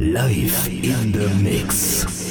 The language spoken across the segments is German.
live in the mix.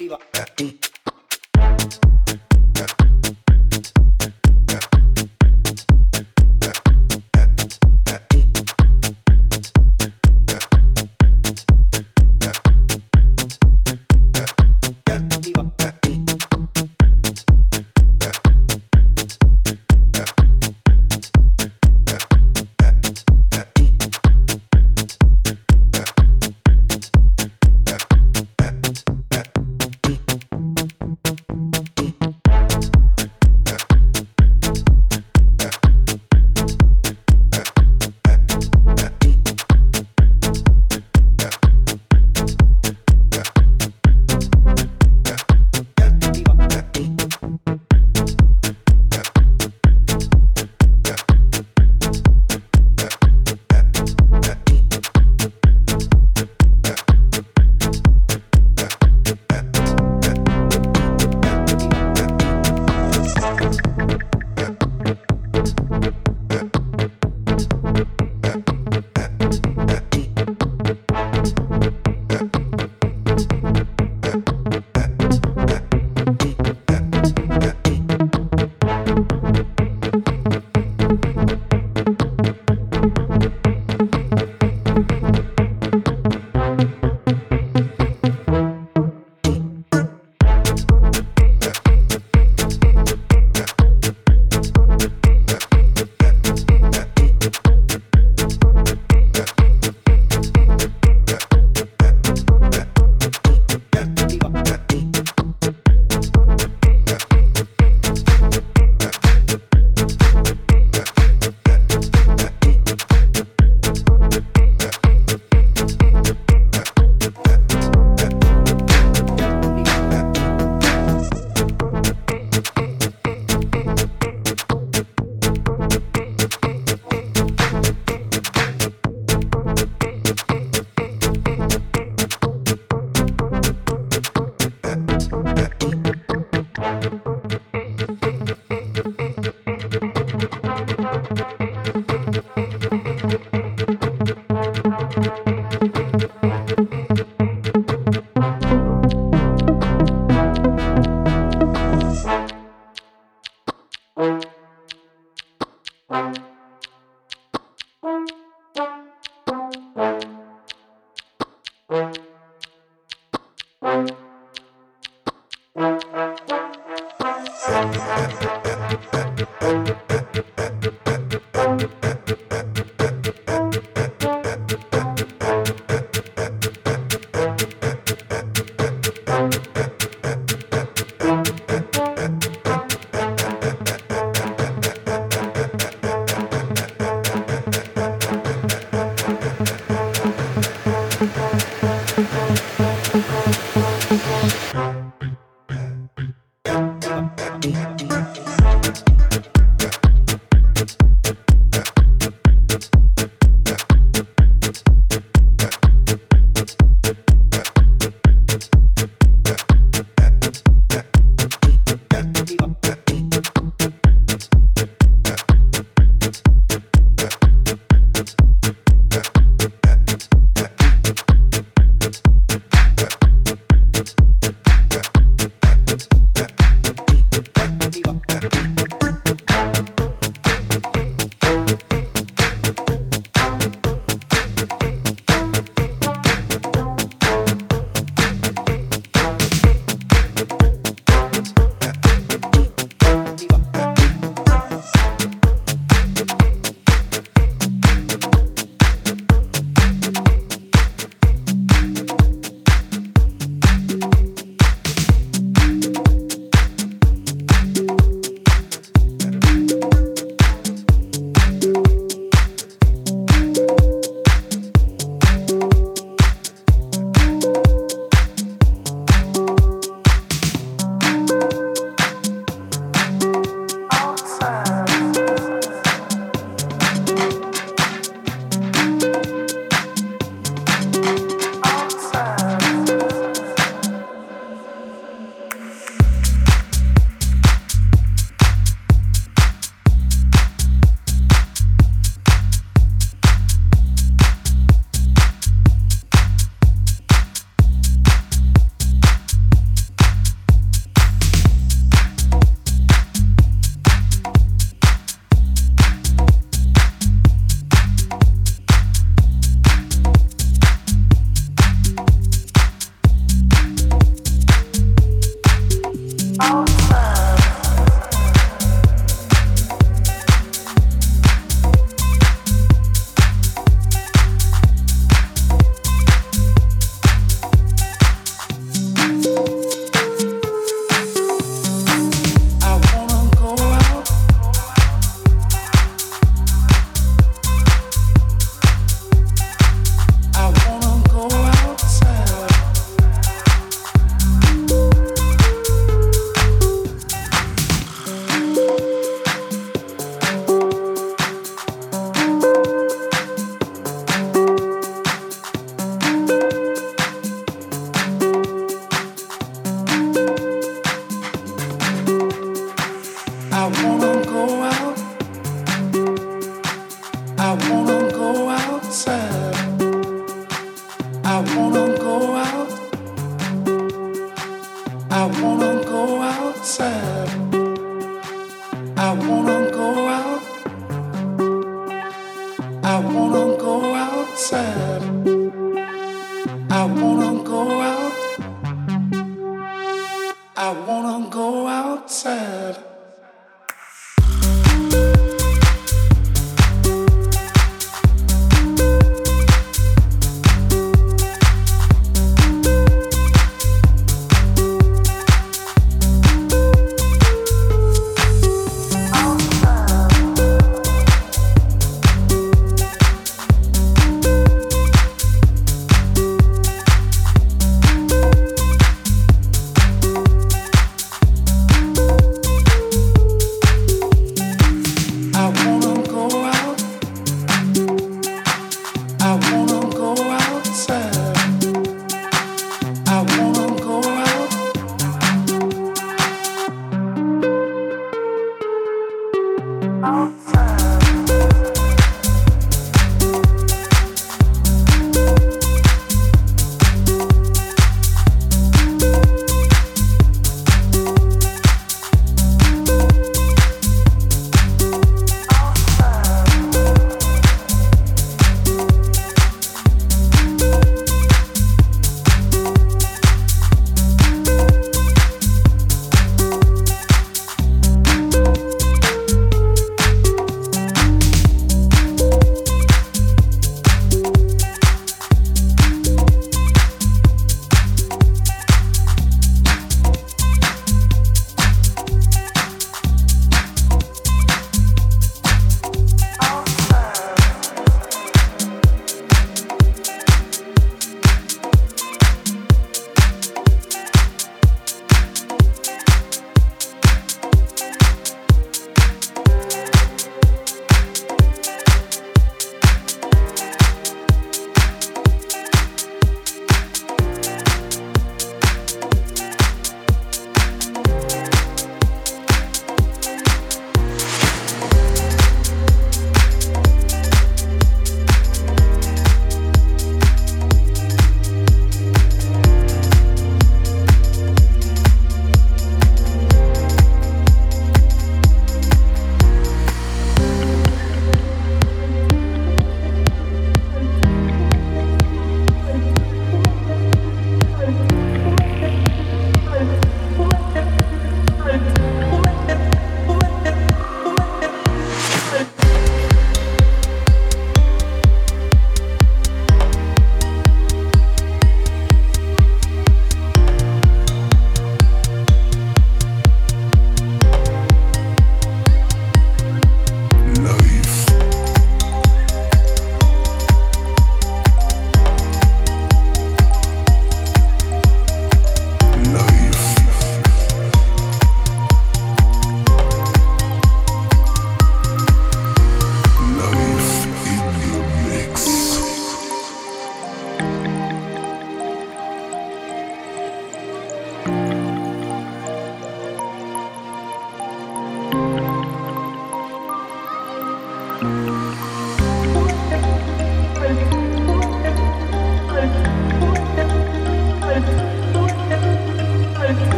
privato. Eh.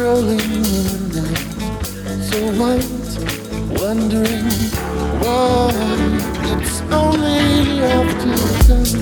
strolling in the night, so white, wondering why it's only after sunset.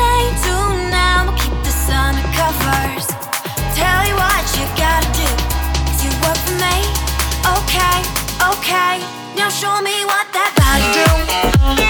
plane tonight. We'll keep this under covers. Tell you what you gotta do. You work for me. Okay, okay. Now show me what that body do.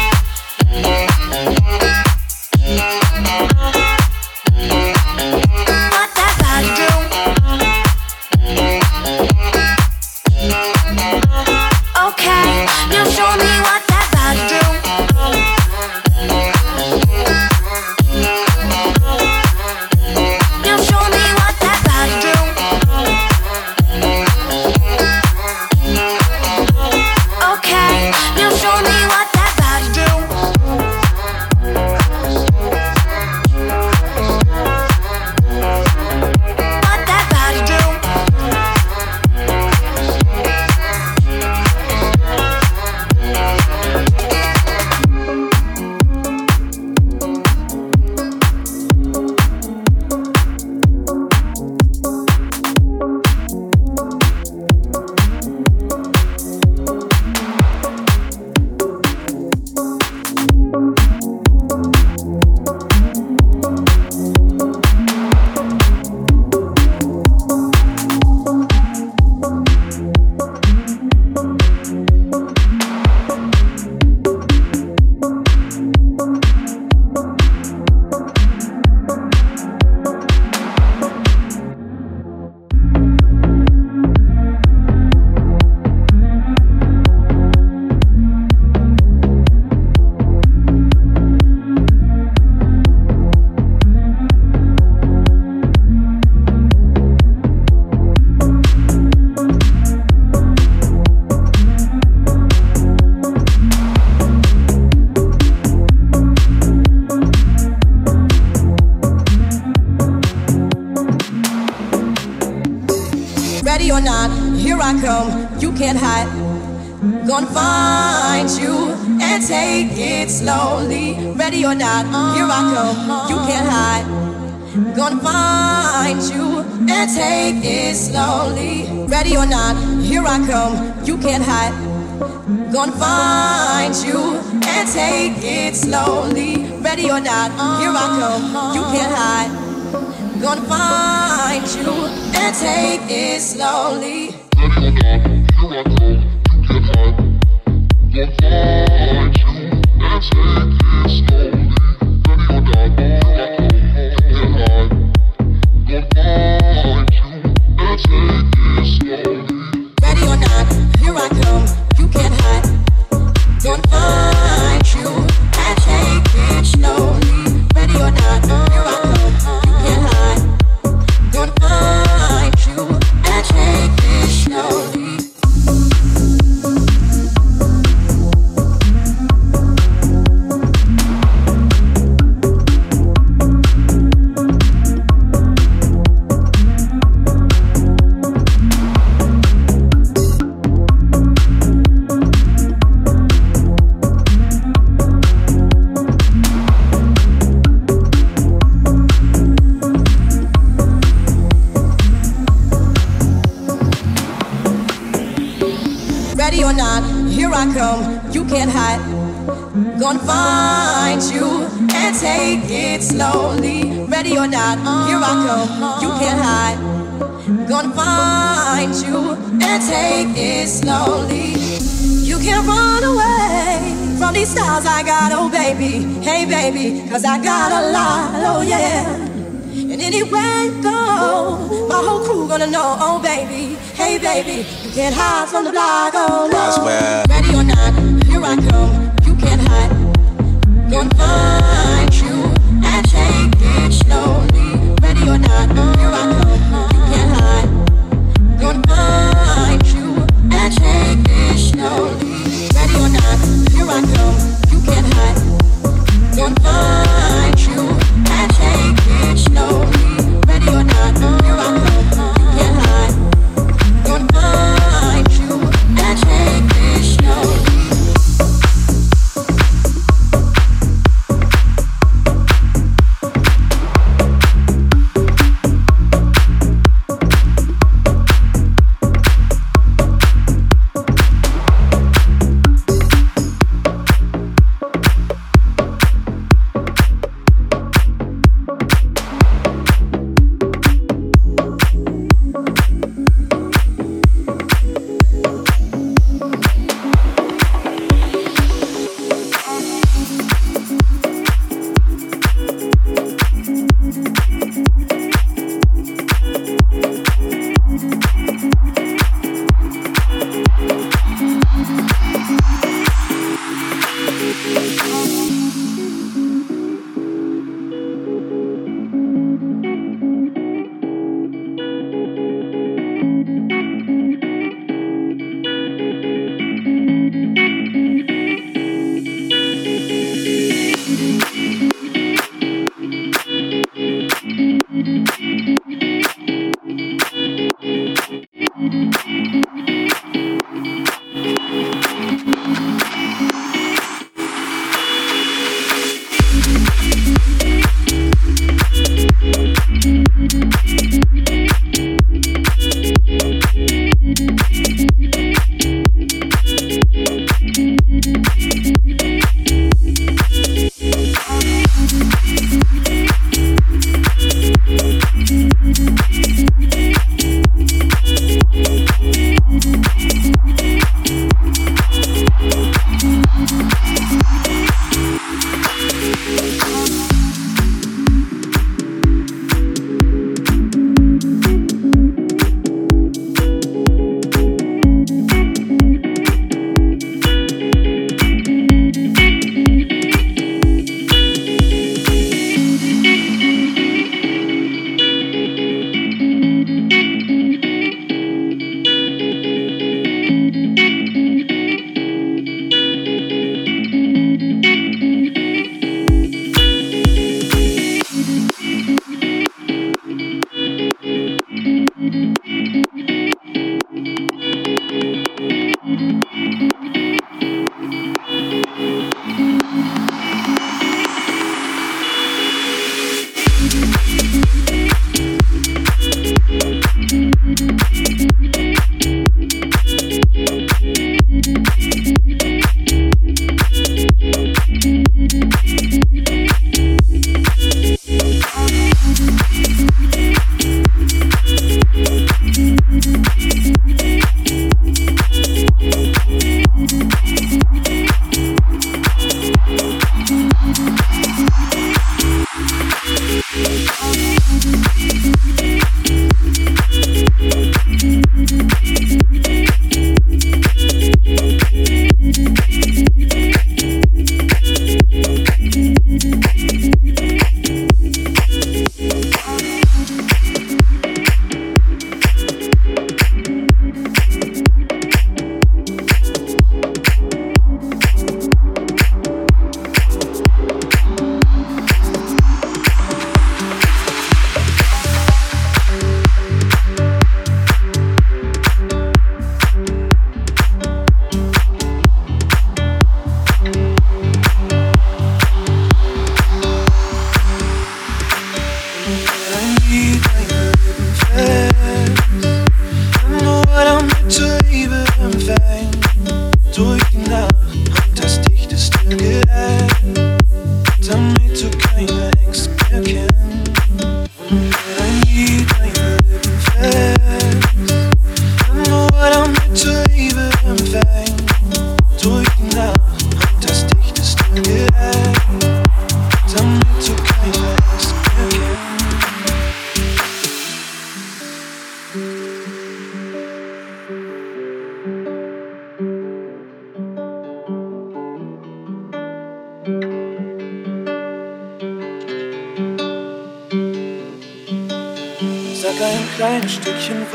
baby. You can't hide from the black, oh no. Ready or not, here I come.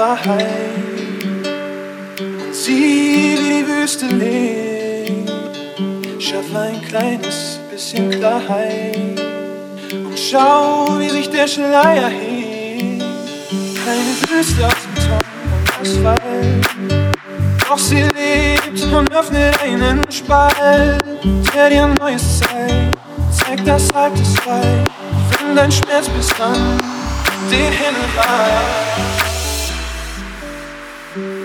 Wahrheit sieh, wie die Wüste lebt. Schaffe ein kleines bisschen Klarheit und schau, wie sich der Schleier hebt. Keine Wüste aus Beton und Asphalt. Doch sie lebt und öffnet einen Spalt, der dir ein neues zeigt, zeigt das alte Leid. Wenn dein Schmerz bis an den Himmel Thank you.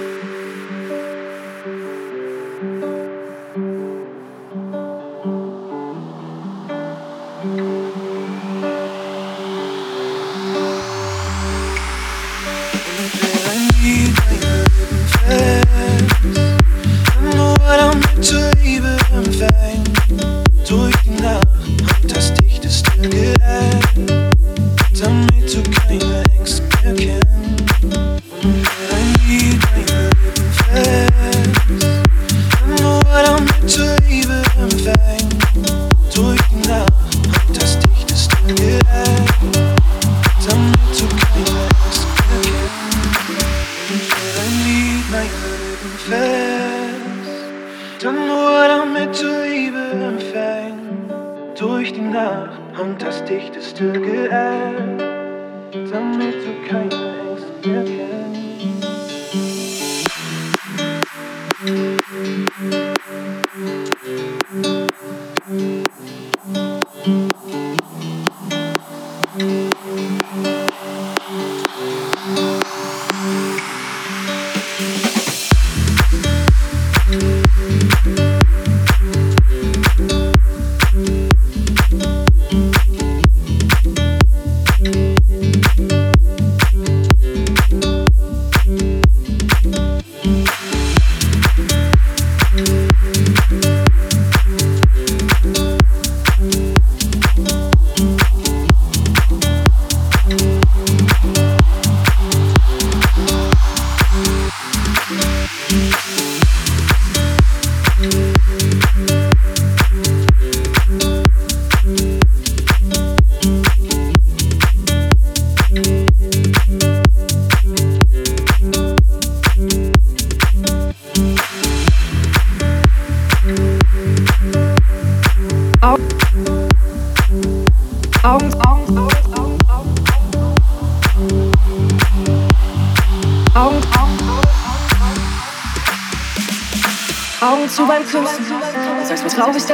Reicht.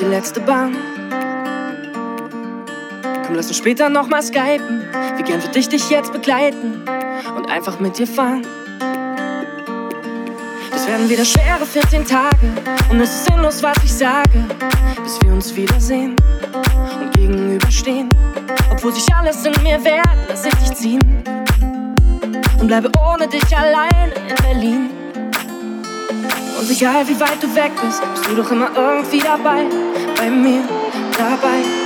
letzte Bahn. Komm, lass uns später nochmal skypen. Wie gern würde ich dich jetzt begleiten und einfach mit dir fahren. Das werden wieder schwere 14 Tage und es ist sinnlos, was ich sage, bis wir uns wiedersehen und gegenüberstehen. Obwohl sich alles in mir wehrt, lass ich dich ziehen und bleibe ohne dich allein in Berlin. Und egal wie weit du weg bist, bist du doch immer irgendwie dabei bei mir, dabei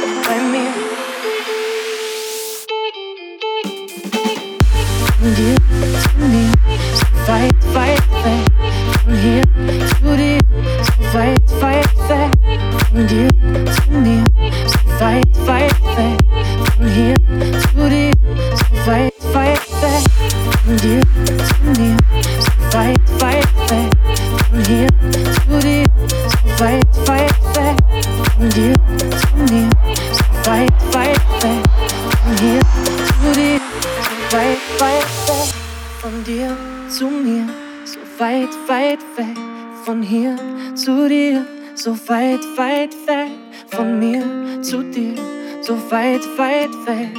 weit, weit weg.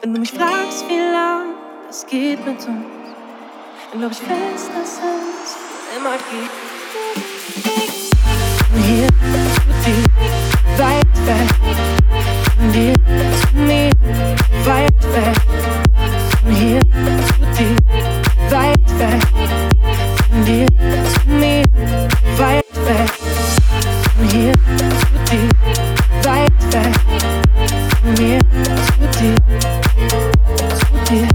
Wenn du mich fragst, wie lang das geht mit uns, dann glaub ich fest, dass es immer geht. Von hier dir, weit weg. Von dir zu mir, weit weg. Von hier zu dir, weit weg. Von dir zu mir, weit weg. Von hier Von mir zu dir,